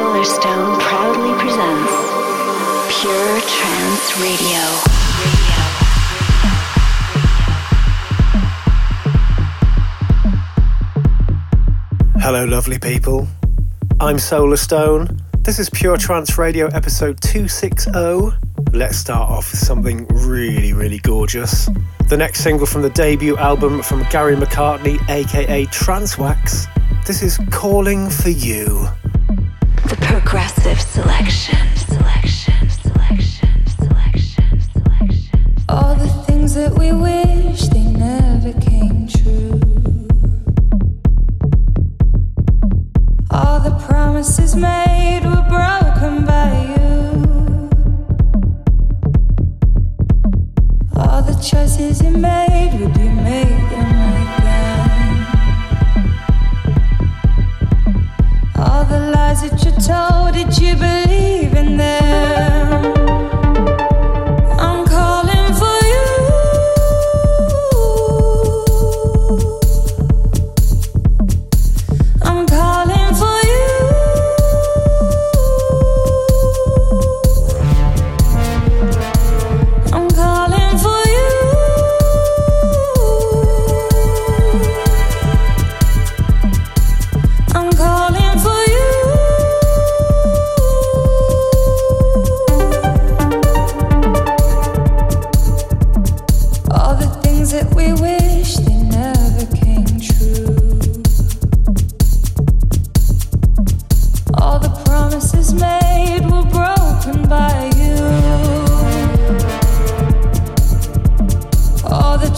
Solarstone proudly presents Pure Trance Radio. Hello, lovely people. I'm Solarstone. This is Pure Trance Radio episode 260. Let's start off with something really, really gorgeous. The next single from the debut album from Gary McCartney, aka Transwax. This is Calling for You. Selection. Selection.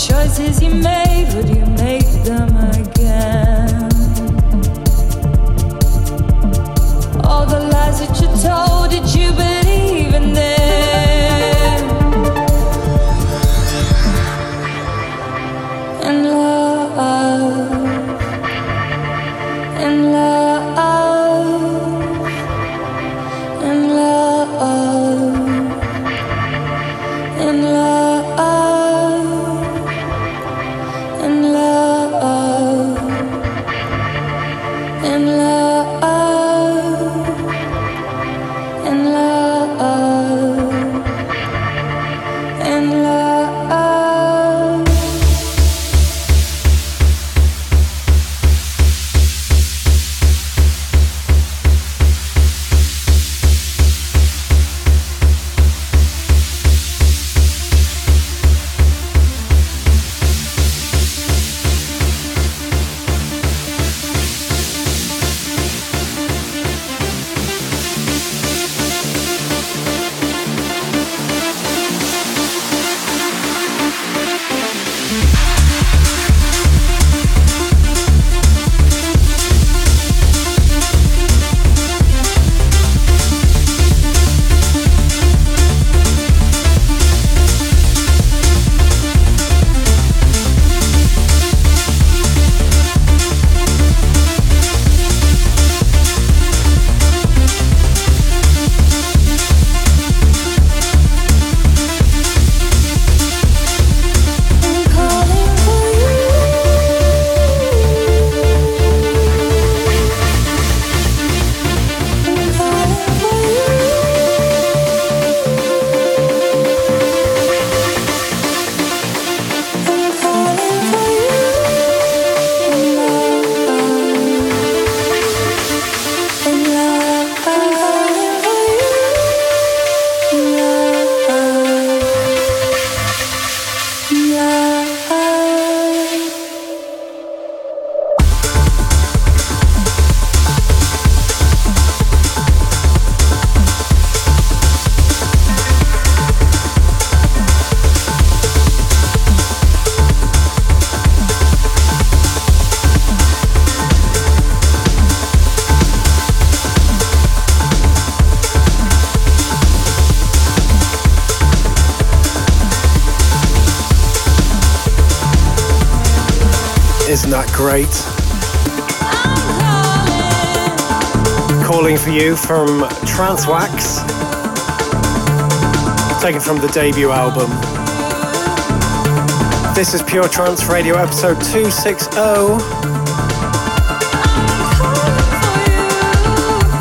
Choices you made, would you make them again? All the lies that you told, did you believe in them? Great? Calling for You from Transwax. Taken from the debut album. This is Pure Trance Radio episode 260. I'm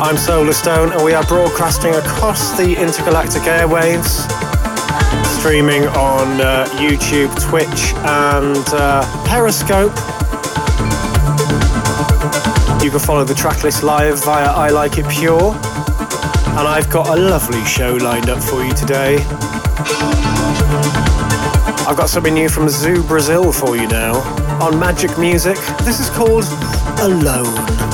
I'm Solarstone, and we are broadcasting across the intergalactic airwaves, streaming on uh, YouTube, Twitch, and uh, Periscope. You can follow the tracklist live via I Like It Pure, and I've got a lovely show lined up for you today. I've got something new from Zoo Brazil for you now on Magik Muzik. This is called Alone.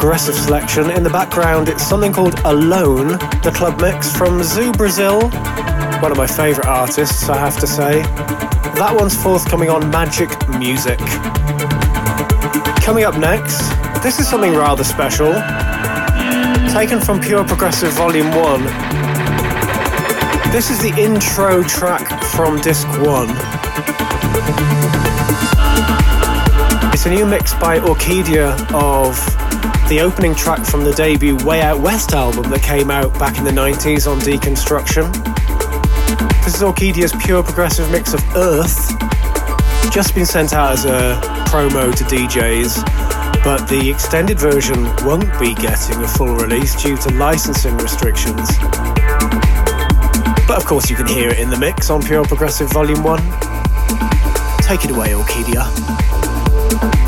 Progressive selection. In the background, it's something called Alone, the club mix from Zoo Brazil, one of my favourite artists, I have to say. That one's forthcoming on Magik Muzik. Coming up next, this is something rather special. Taken from Pure Progressive Volume 1. This is the intro track from Disc 1. It's a new mix by Orkidea of the opening track from the debut Way Out West album that came out back in the 90s on Deconstruction. This is Orkidea's pure progressive mix of Earth just been sent out as a promo to DJs, but the extended version won't be getting a full release due to licensing restrictions. But of course, you can hear it in the mix on Pure Progressive Volume 1. Take it away, Orkidea.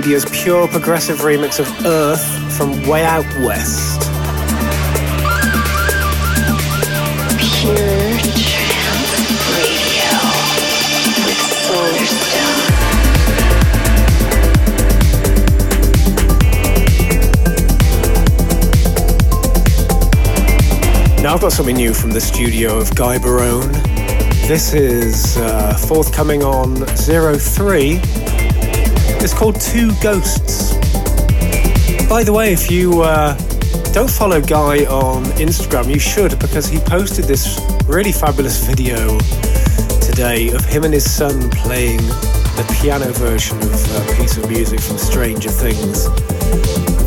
Orkidea's pure progressive remix of Earth from Way Out West. Pure Trance Radio with Solarstone. Now I've got something new from the studio of Gai Barone. This is uh, forthcoming on Zero Three it's called Two Ghosts. By the way, if you uh, don't follow Gai on Instagram, you should because he posted this really fabulous video today of him and his son playing the piano version of a piece of music from Stranger Things.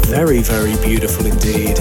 Very, very beautiful indeed.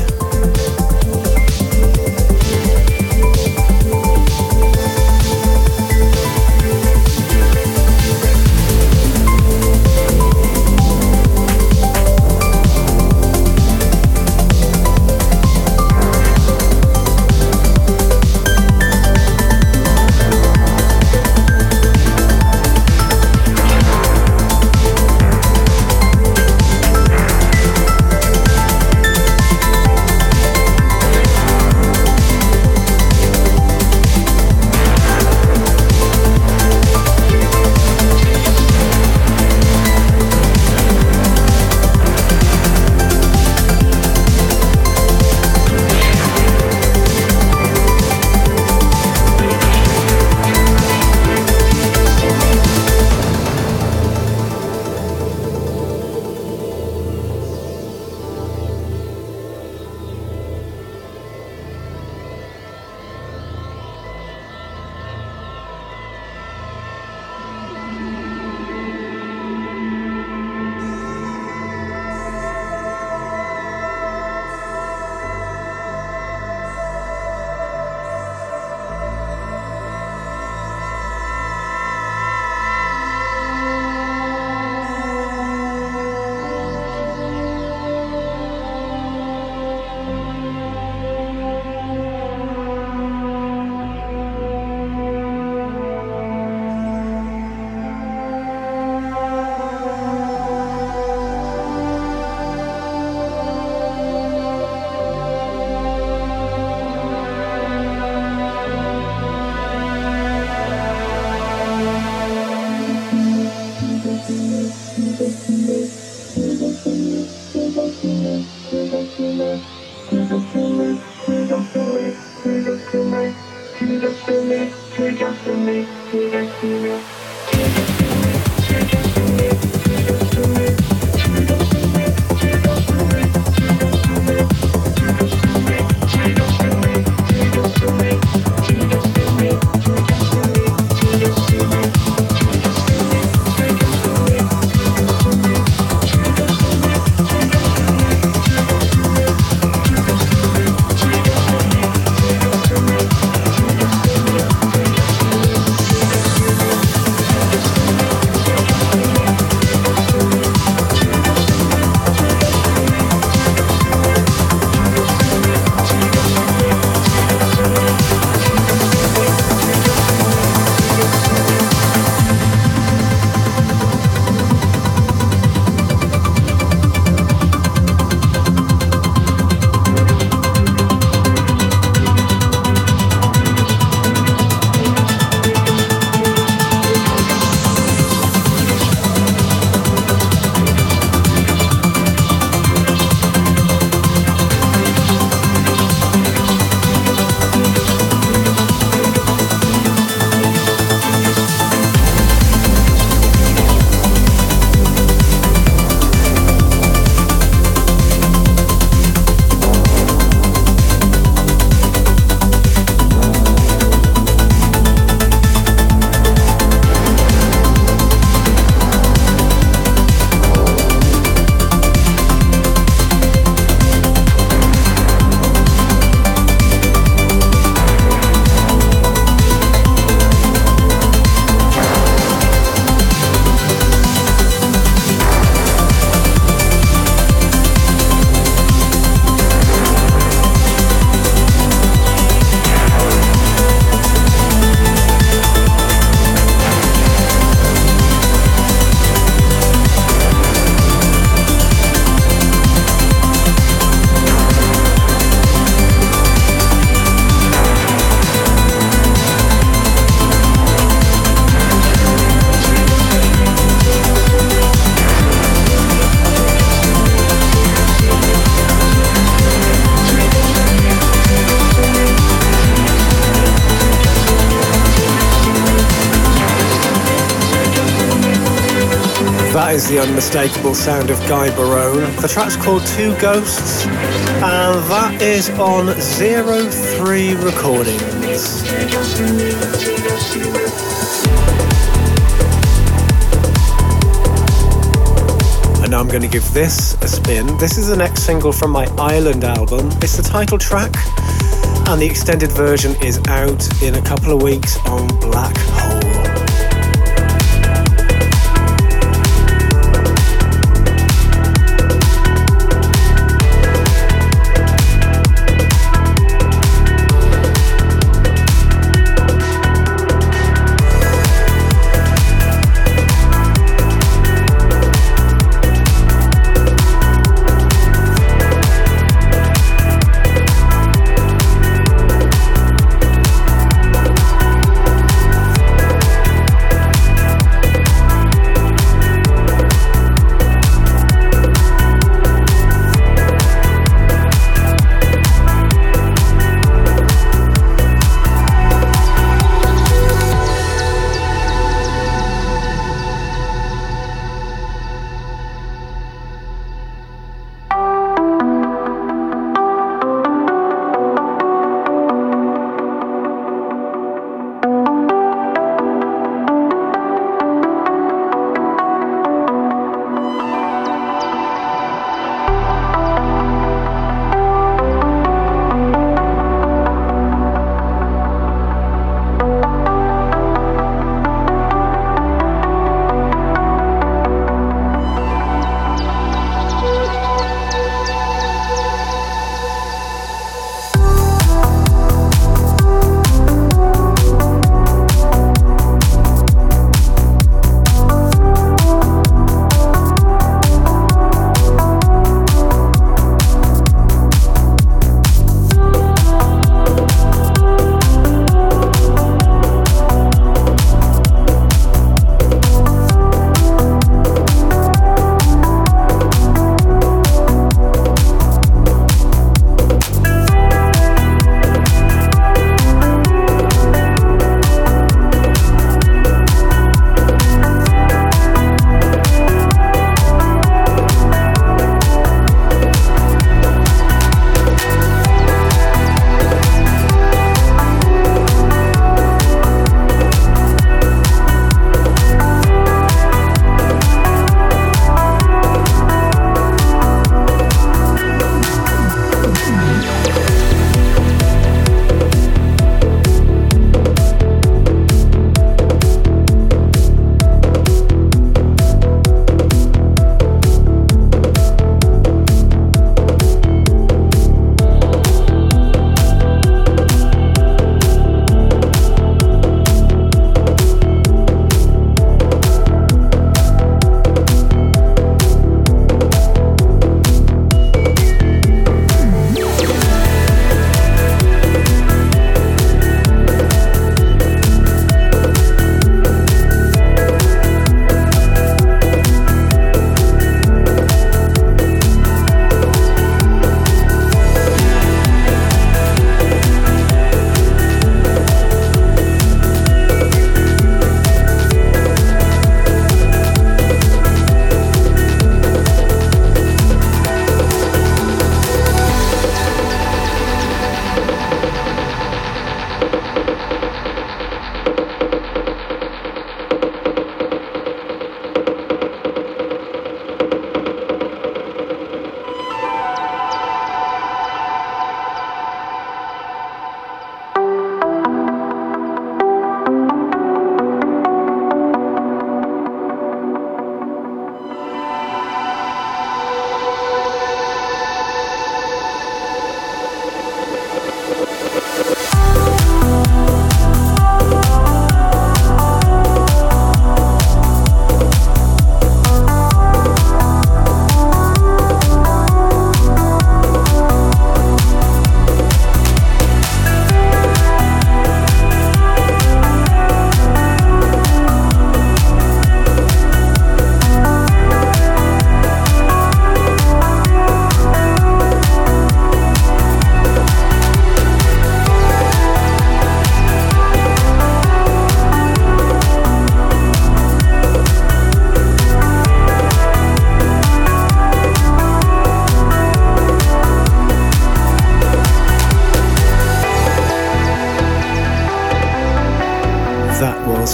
Is the unmistakable sound of Gai Barone. The track's called Two Ghosts, and that is on Zero Three Recordings. And now I'm going to give this a spin. This is the next single from my Island album. It's the title track, and the extended version is out in a couple of weeks on Black Hole.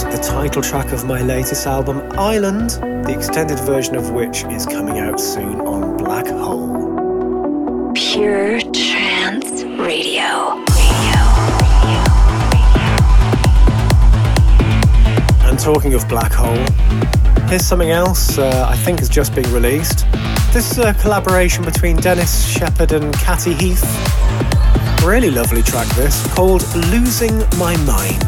The title track of my latest album, Island, the extended version of which is coming out soon on Black Hole. Pure Trance Radio. And talking of Black Hole, here's something else uh, I think has just been released. This is a collaboration between Denis Sheperd and Catty Heath. Really lovely track, this, called Losing My Mind.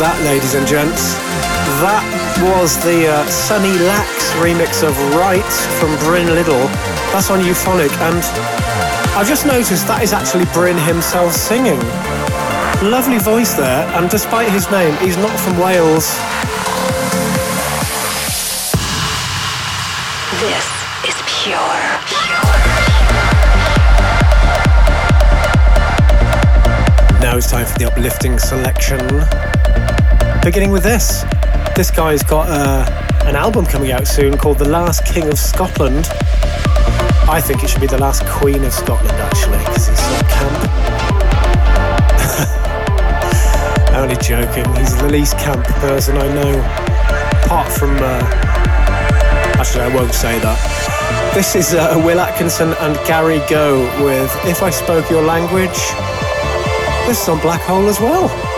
That, ladies and gents? That was the uh, Sunny Lax remix of Right from Bryn Liddell. That's on Euphonic, and I've just noticed that is actually Bryn himself singing. Lovely voice there, and despite his name, he's not from Wales. This is pure. Now it's time for the uplifting selection. Beginning with this. This guy's got uh, an album coming out soon called The Last King of Scotland. I think it should be The Last Queen of Scotland, actually, because he's so camp. Only joking. He's the least camp person I know. Apart from. Uh... Actually, I won't say that. This is uh, Will Atkinson and Gary Go with If I Spoke Your Language. This is on Black Hole as well.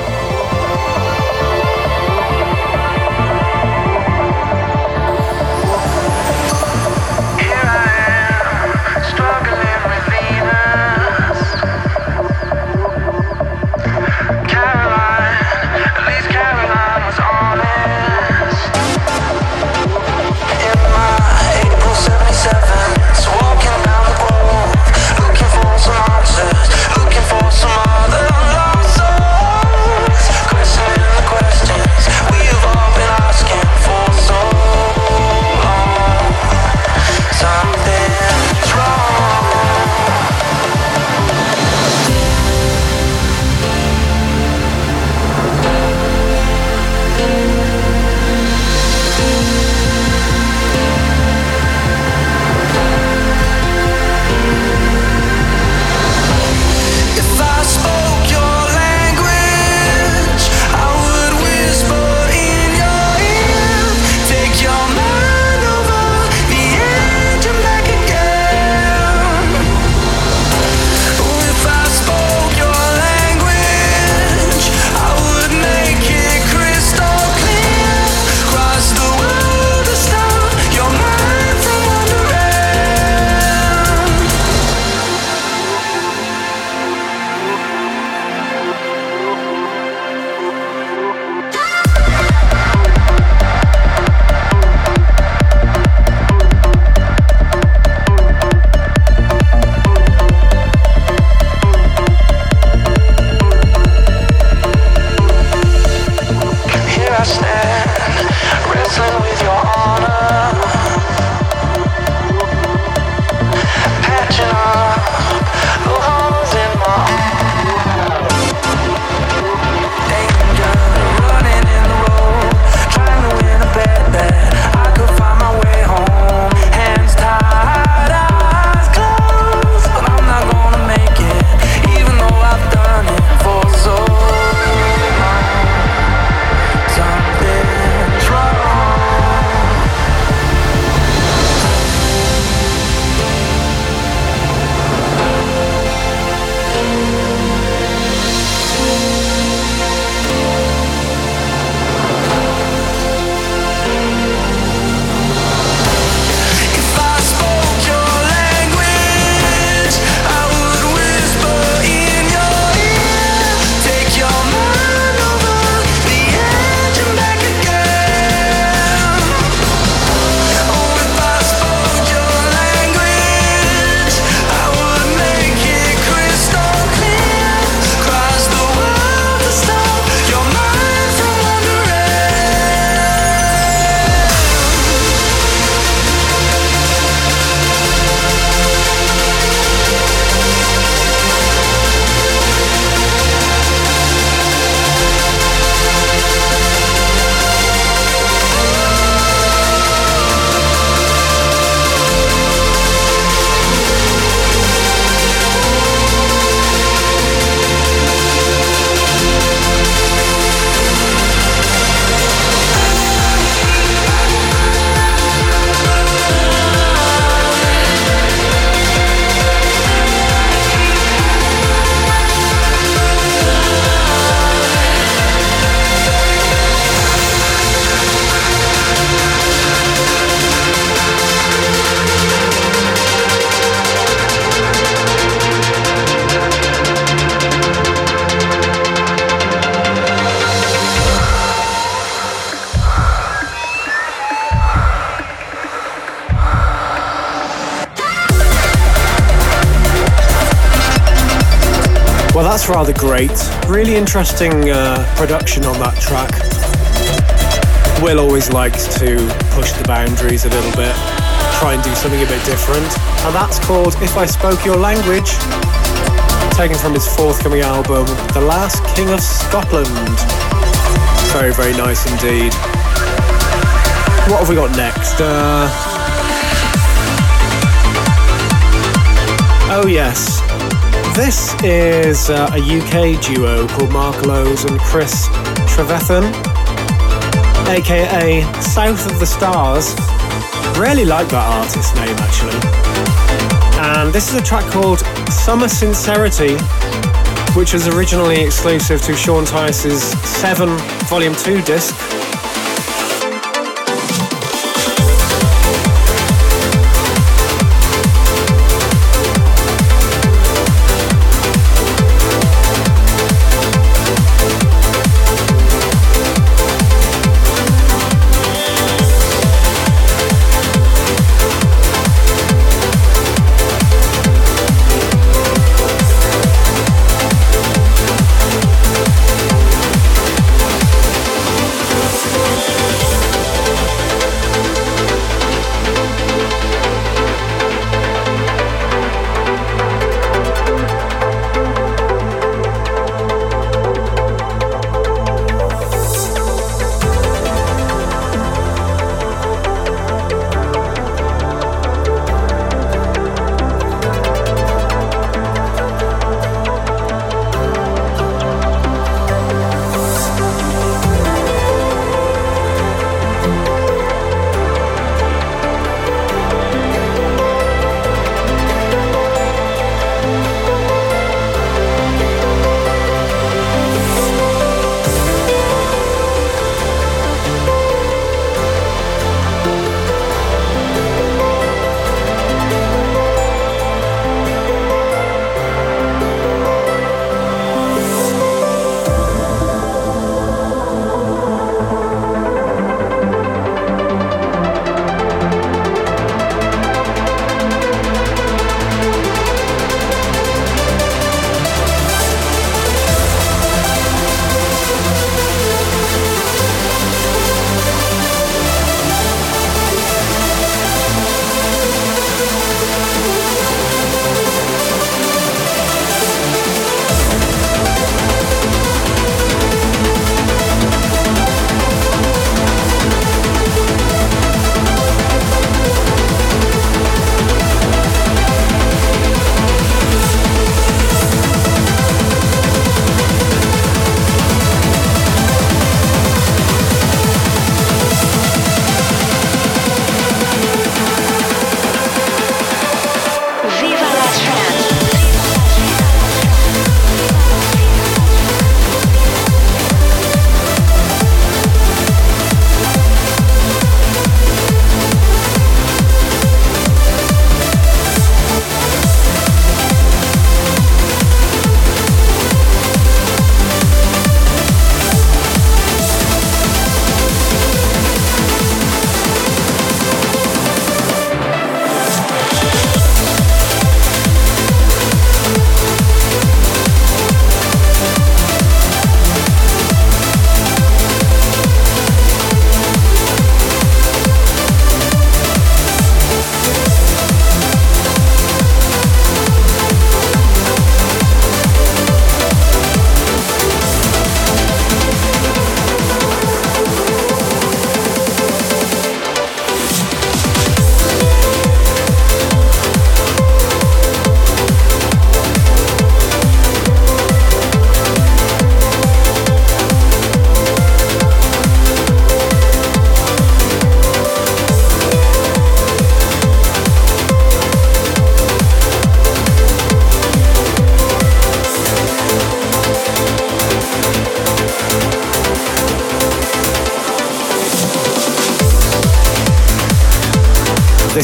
Rather great. Really interesting uh, production on that track. Will always likes to push the boundaries a little bit, try and do something a bit different. And that's called If I Spoke Your Language, taken from his forthcoming album, The Last King of Scotland. Very, very nice indeed. What have we got next? Uh... Oh, yes. This is uh, a UK duo called Mark Lowes and Chris Trevethan, aka South of the Stars. Really like that artist name actually. And this is a track called Summer Sincerity, which was originally exclusive to Sean Tyas's 7 Volume 2 disc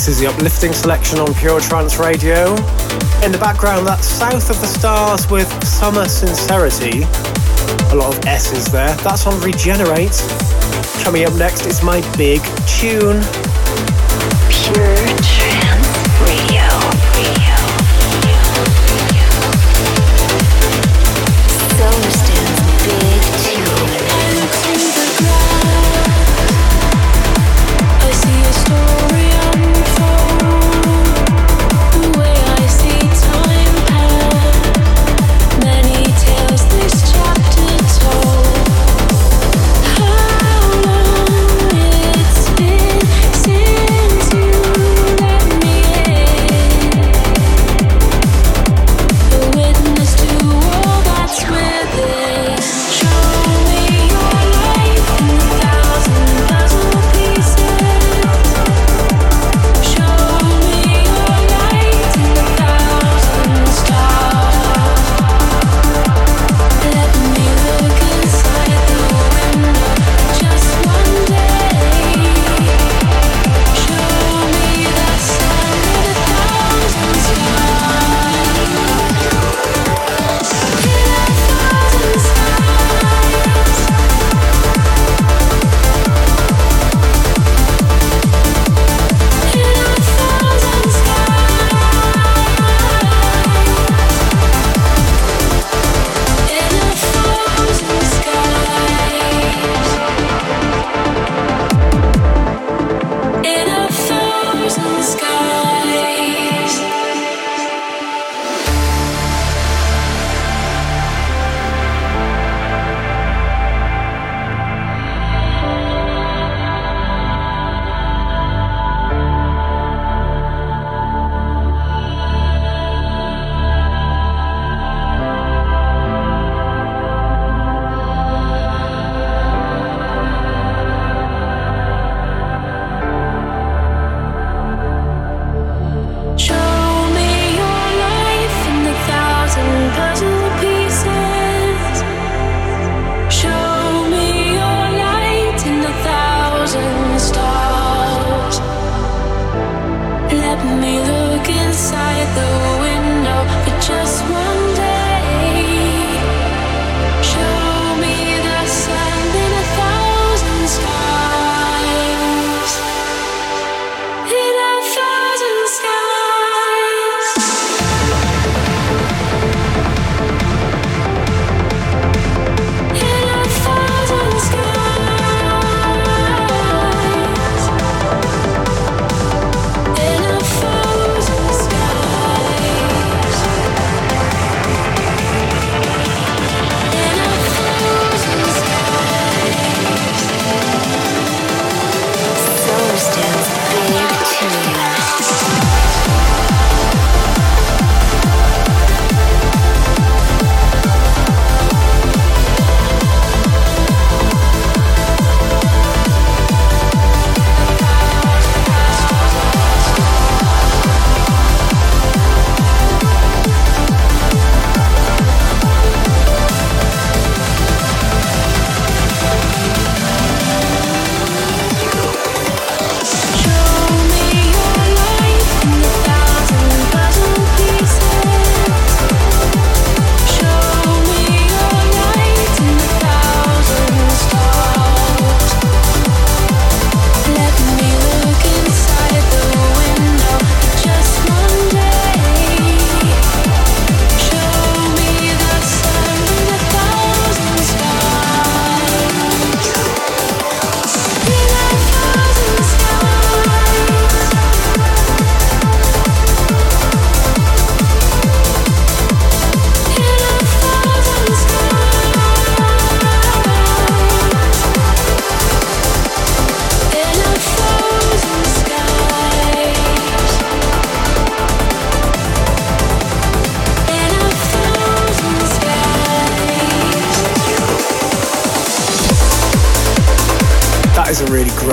is the uplifting selection on Pure Trance Radio. In the background, that's South of the Stars with Summer Sincerity. A lot of S's there. That's on Regenerate. Coming up next is my big tune. Pure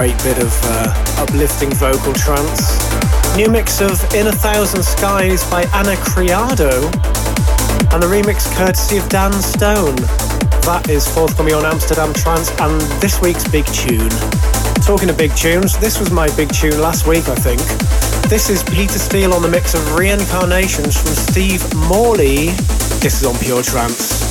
great bit of uh, uplifting vocal trance. New mix of In a Thousand Skies by Ana Criado, and the remix courtesy of Dan Stone. That is forthcoming on Amsterdam Trance and this week's big tune. Talking of big tunes, this was my big tune last week, I think. This is Peter Steele on the mix of Reincarnations from Steve Morley. This is on Pure Trance.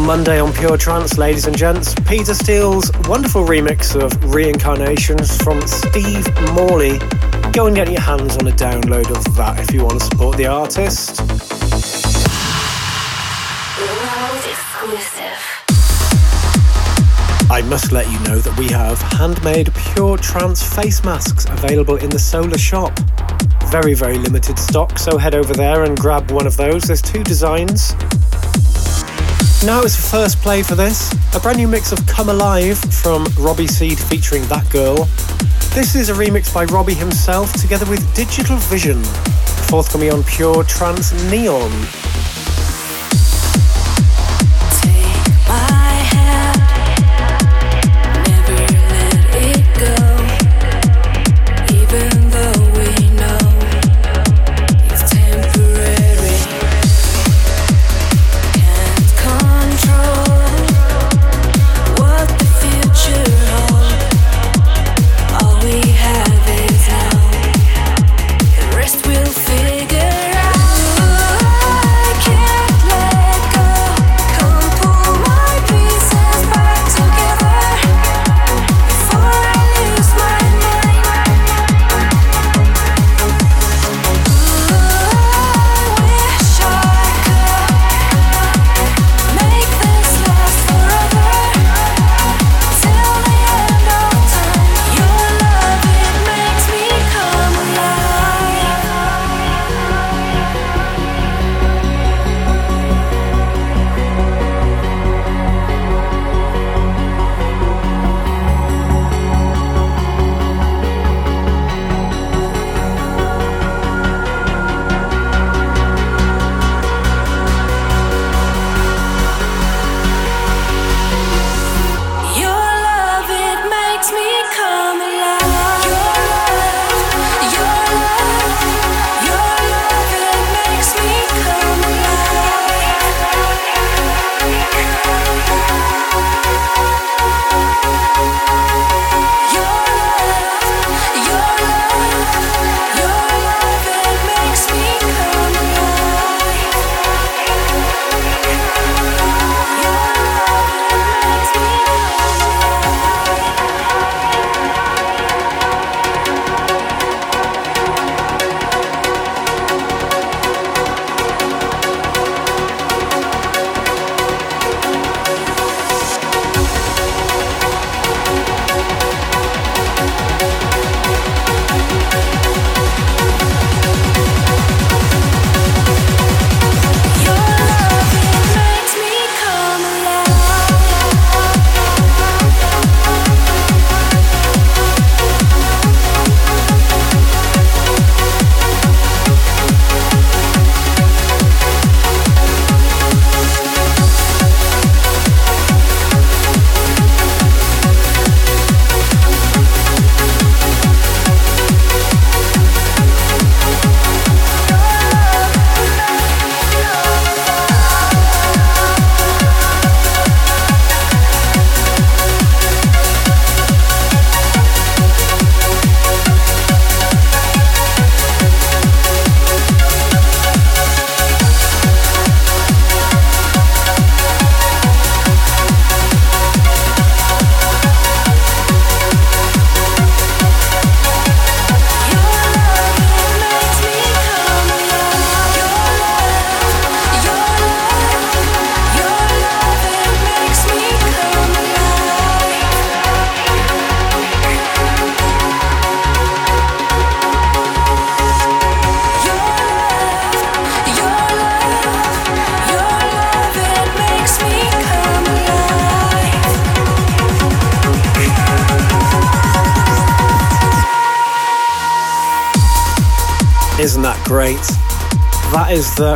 On Monday on Pure Trance, ladies and gents. Peter Steele's wonderful remix of Reincarnations from Steve Morley. Go and get your hands on a download of that if you want to support the artist. World exclusive. I must let you know that we have handmade Pure Trance face masks available in the Solar shop. Very, very limited stock, so head over there and grab one of those. There's two designs. Now it's the first play for this. A brand new mix of Come Alive from Robbie Seed featuring That Girl. This is a remix by Robbie himself together with Digital Vision. Forthcoming on Pure Trance Neon.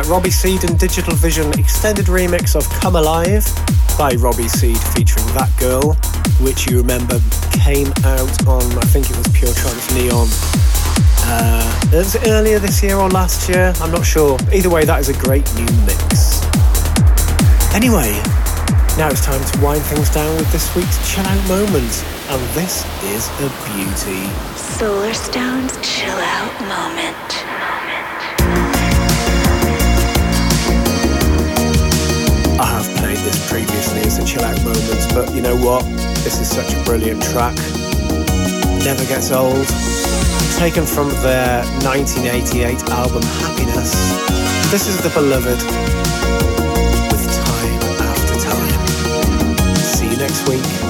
Robbie Seed and Digital Vision extended remix of Come Alive by Robbie Seed featuring That Girl, which you remember came out on, I think it was Pure Trance Neon. Uh, was it earlier this year or last year? I'm not sure. Either way, that is a great new mix. Anyway, now it's time to wind things down with this week's chill out moment, and this is a beauty. Solarstone's chill out moment. Previously as a chill out moment, but you know what? This is such a brilliant track. Never gets old. Taken from their 1988 album Happiness. This is The Beloved with Time After Time. See you next week.